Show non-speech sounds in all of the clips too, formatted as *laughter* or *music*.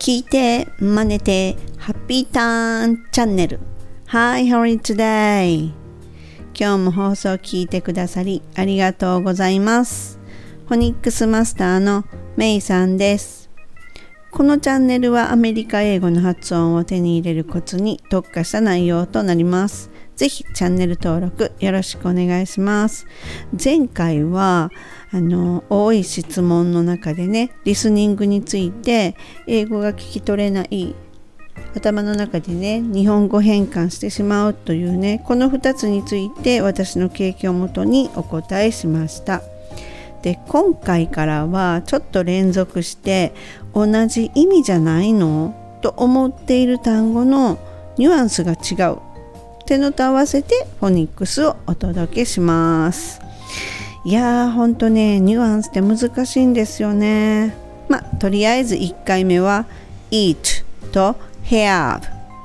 聞いて、真似て、ハッピーターンチャンネル。Hi, how are you today? 今日も放送を聞いてくださりありがとうございます。フォニックスマスターのメイさんです。このチャンネルはアメリカ英語の発音を手に入れるコツに特化した内容となります。ぜひチャンネル登録よろしくお願いします。前回はあの多い質問の中でねリスニングについて英語が聞き取れない頭の中でね日本語変換してしまうというねこの2つについて私の経験をもとにお答えしました。で今回からはちょっと連続して同じ意味じゃないの？と思っている単語のニュアンスが違う。ってのと合わせてフォニックスをお届けします。いやーほんとねニュアンスって難しいんですよね。まあとりあえず1回目は eat と have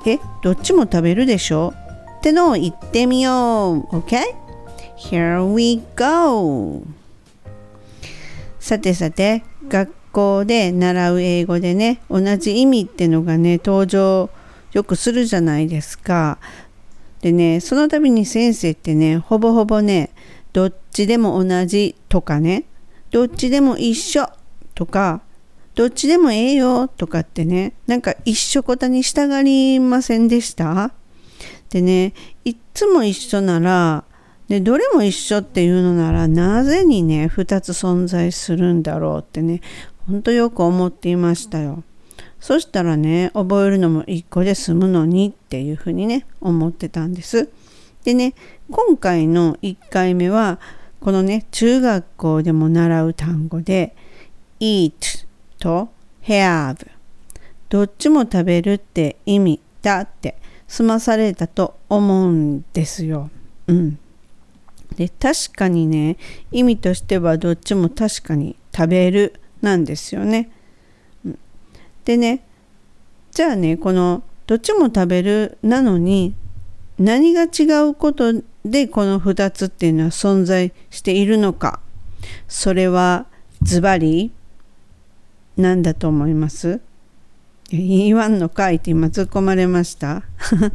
えどっちも食べるでしょ？ってのを言ってみよう OK? Here we go さてさて学校で習う英語でね同じ意味ってのがね登場よくするじゃないですかでね、その度に先生ってね、ほぼほぼね、どっちでも同じとかね、どっちでも一緒とか、どっちでもええよとかってね、なんか一緒こたに従いませんでした？でね、いっつも一緒なら、でどれも一緒っていうのならなぜにね2つ存在するんだろうってねほんとよく思っていましたよ。そしたらね覚えるのも1個で済むのにっていうふうにね思ってたんです。でね今回の1回目はこのね中学校でも習う単語で eat と have どっちも食べるって意味だって済まされたと思うんですよ。うん。で確かにね意味としてはどっちも確かに食べるなんですよね。うんでねじゃあねこのどっちも食べるなのに何が違うことでこの2つっていうのは存在しているのかそれはズバリ何だと思います？言わんのかいって今突っ込まれました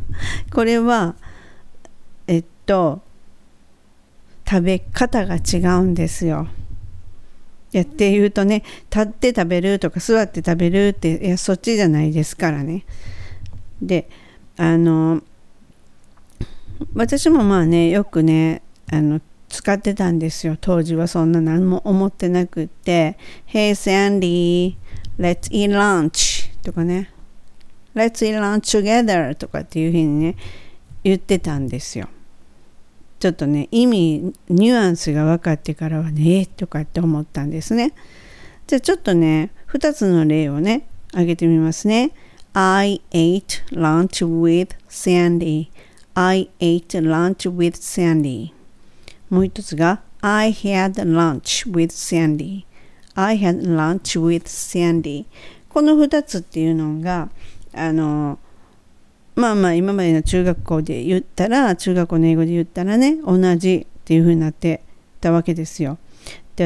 *laughs* これはえっと食べ方が違うんですよ。やって言うとね立って食べるとか座って食べるっていやそっちじゃないですからね。であの私もまあねよくねあの使ってたんですよ。当時はそんな何も思ってなくって「Hey Sandy let's eat lunch」とかね「Let's eat lunch together」とかっていうふうにね言ってたんですよ。ちょっとね意味ニュアンスが分かってからはねえ？とかって思ったんですね。じゃあちょっとね2つの例をね挙げてみますね。I ate lunch with Sandy. I ate lunch with Sandy. もう一つが I had lunch with Sandy. I had lunch with Sandy. この2つっていうのがあのまあまあ今までの中学校で言ったら中学校の英語で言ったらね同じっていう風になってたわけですよ。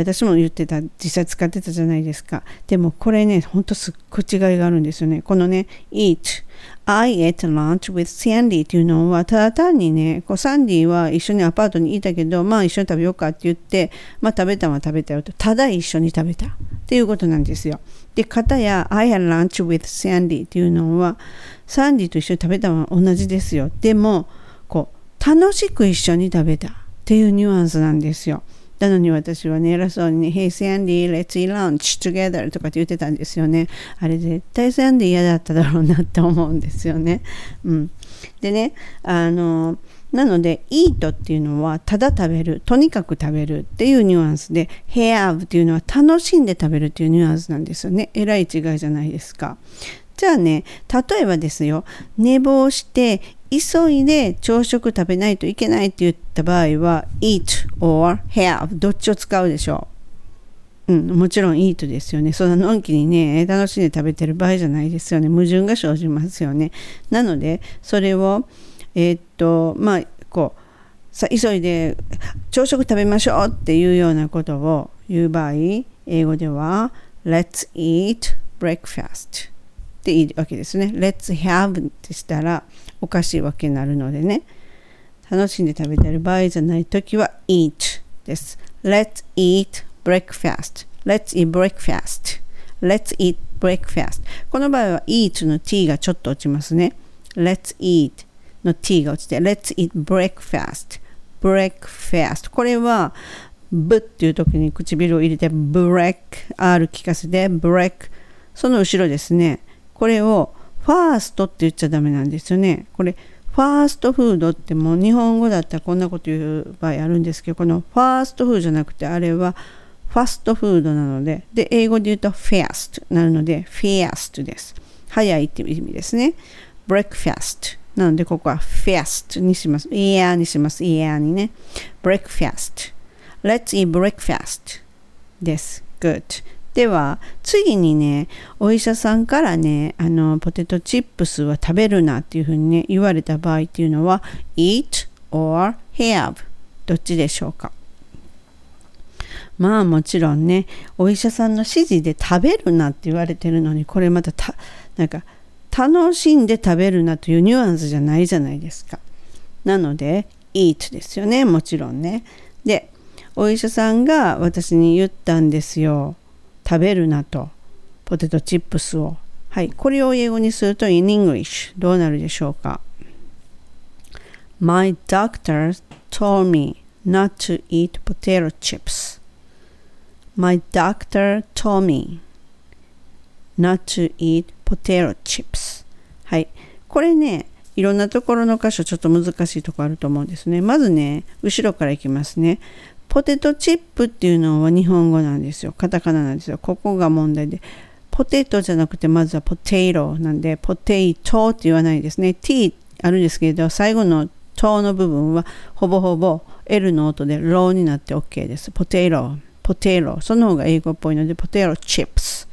で私も言ってた実際使ってたじゃないですか。でもこれねほんとすっごい違いがあるんですよね。このね eat I ate lunch with Sandy っていうのはただ単にねこうサンディは一緒にアパートにいたけどまあ一緒に食べようかって言ってまあ食べたは食べたよとただ一緒に食べたっていうことなんですよ。で、片や I had lunch with Sandy っていうのはサンディと一緒に食べたのは同じですよ。でも、こう、楽しく一緒に食べたっていうニュアンスなんですよ。なのに私はね、偉そうに、Hey Sandy, let's eat lunch together とかって言ってたんですよね。あれ絶対サンディ嫌だっただろうなって思うんですよね。うん。でね、あの、なので、eat っていうのは、ただ食べる、とにかく食べるっていうニュアンスで、have っていうのは楽しんで食べるっていうニュアンスなんですよね。えらい違いじゃないですか。じゃあね、例えばですよ、寝坊して急いで朝食食べないといけないって言った場合は eat or have どっちを使うでしょう？うん、もちろん eat ですよね。そんなのんきにね、楽しんで食べてる場合じゃないですよね。矛盾が生じますよね。なので、それを、えー、っと、まあ、こう、さ急いで朝食食べましょうっていうようなことを言う場合、英語では Let's eat breakfast でいいわけですね。Let's have ってしたらおかしいわけになるのでね。楽しんで食べてる場合じゃないときは eat です。Let's eat breakfast. Let's eat breakfast. Let's eat breakfast. この場合は eat の t がちょっと落ちますね。Let's eat の t が落ちて Let's eat breakfast. breakfast. これはブっていう時に唇を入れてブレック R 聞かせてブレックその後ろですねこれをファーストって言っちゃダメなんですよね。これファーストフードってもう日本語だったらこんなこと言う場合あるんですけどこのファーストフードじゃなくてあれはファストフードなのでで英語で言うと fast なので fast です。早いっていう意味ですね。ブレックファスト。なのでここはフェアストにします。イヤーにします。イヤーにね。ブレックファスト。Let's eat breakfast. です。Good. では次にねお医者さんからねあのポテトチップスは食べるなっていうふうにね言われた場合っていうのは eat or have どっちでしょうか。まあもちろんねお医者さんの指示で食べるなって言われてるのにこれまたたなんか楽しんで食べるなというニュアンスじゃないじゃないですか。なので eat ですよねもちろんね。でお医者さんが私に言ったんですよ。食べるなと。ポテトチップスを。はい。これを英語にすると in English どうなるでしょうか ?My doctor told me not to eat potato chips. My doctor told me not to eat potato chips. はい。これね、いろんなところの箇所ちょっと難しいところあると思うんですね。まずね、後ろからいきますね。ポテトチップっていうのは日本語なんですよ。カタカナなんですよ。ここが問題で。ポテトじゃなくてまずはポテトなんで、ポテイトって言わないですね。t あるんですけれど、最後のトの部分はほぼほぼ L の音でローになって OK です。ポテト、ポテト。その方が英語っぽいので、ポテトチップス、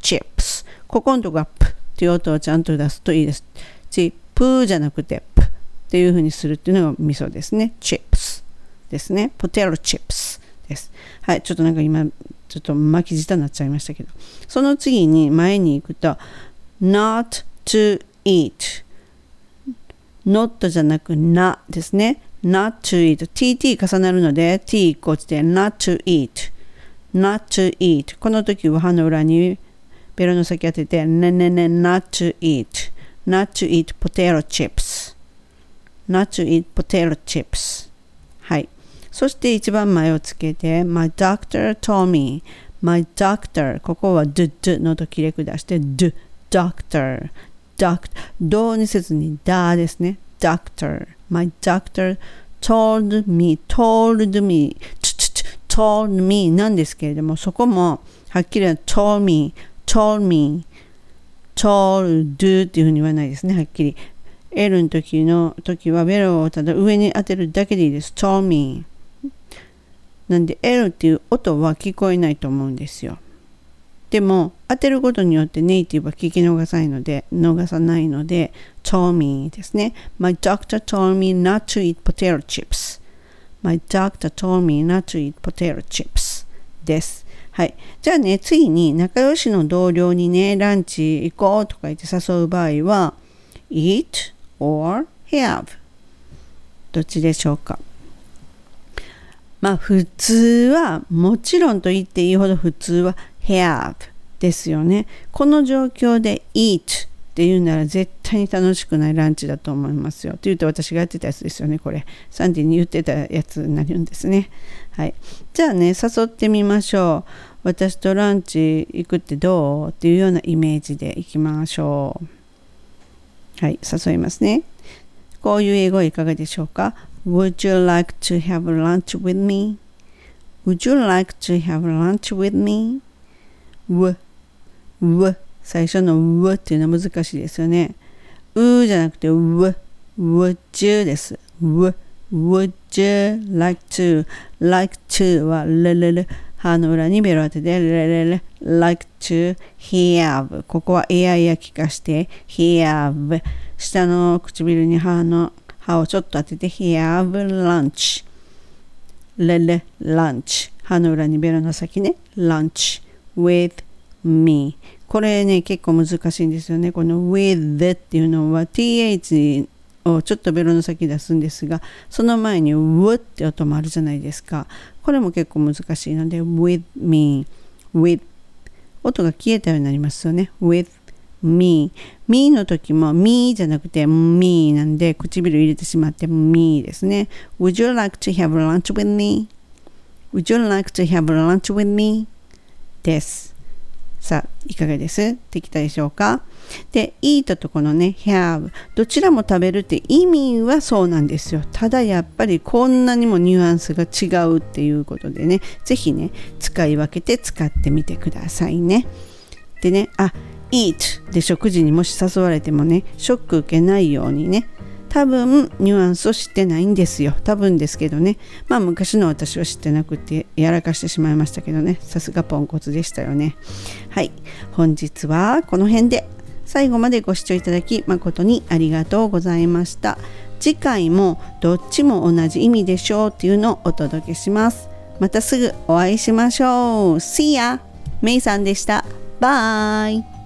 チップス。ここのとこがプっていう音をちゃんと出すといいです。チップじゃなくてプっていう風にするっていうのがミソですね。チップス。ですね。ポテトチップスです。はい、ちょっとなんか今、ちょっと巻き舌になっちゃいましたけど。その次に前に行くと、not to eat。not じゃなく not ですね。not to eat。tt 重なるので t こっちで not to eat。not to eat。この時は歯の裏にベロの先当てて、ねねね not to eat。not to eat potato chips。not to eat potato chips。はい。そして一番前をつけて、My doctor told me, my doctor ここは do do のと切れ下して do doctor doctor どうにせずにだですね doctor my doctor told me told me told me なんですけれどもそこもはっきりは told me told me told っていうふうに言わないですねはっきり L の時の時はベロをただ上に当てるだけでいいです told me なんで L っていう音は聞こえないと思うんですよ。でも当てることによってネイティブは聞き逃さないので、逃さないので、told me ですね。My doctor told me not to eat potato chips. My doctor told me not to eat potato chips です。はい。じゃあね、次に仲良しの同僚にね、ランチ行こうとか言って誘う場合は、eat or have どっちでしょうか？まあ普通はもちろんと言っていいほど普通は have ですよね。この状況で eat っていうなら絶対に楽しくないランチだと思いますよ。というと私がやってたやつですよね、これ。サンディに言ってたやつになるんですね。はい。じゃあね、誘ってみましょう。私とランチ行くってどうっていうようなイメージで行きましょう。はい、誘いますね。こういう英語はいかがでしょうか？Would you like to have lunch with me? Would you like to have lunch with me? う、う、最初のうっていうのは難しいですよね。うじゃなくてう、would you です。う、would you like to, like to はレレレ、歯の裏にベロ当ててレレレ、like to have ここはエアエア聞かして have 下の唇に歯の歯をちょっと当てて。Have lunch. レレランチ歯の裏にベロの先ね。lunch with me. これね結構難しいんですよね。この with っていうのは th をちょっとベロの先出すんですがその前に w って音もあるじゃないですか。これも結構難しいので with me. With 音が消えたようになりますよね。with me me の時も me じゃなくて me なんで唇入れてしまって me ですね。Would you like to have lunch with me? Would you like to have lunch with me? です。さあいかがです？できたでしょうか？で eat とこのね have どちらも食べるって意味はそうなんですよ。ただやっぱりこんなにもニュアンスが違うっていうことでね。是非ね使い分けて使ってみてくださいね。でねあ eat で食事にもし誘われてもねショック受けないようにね。多分ニュアンスを知ってないんですよ。多分ですけどね。まあ昔の私は知ってなくてやらかしてしまいましたけどね。さすがポンコツでしたよね。はい。本日はこの辺で。最後までご視聴いただき誠にありがとうございました。次回もどっちも同じ意味でしょうっていうのをお届けします。またすぐお会いしましょう。See ya! メイさんでした。バイ。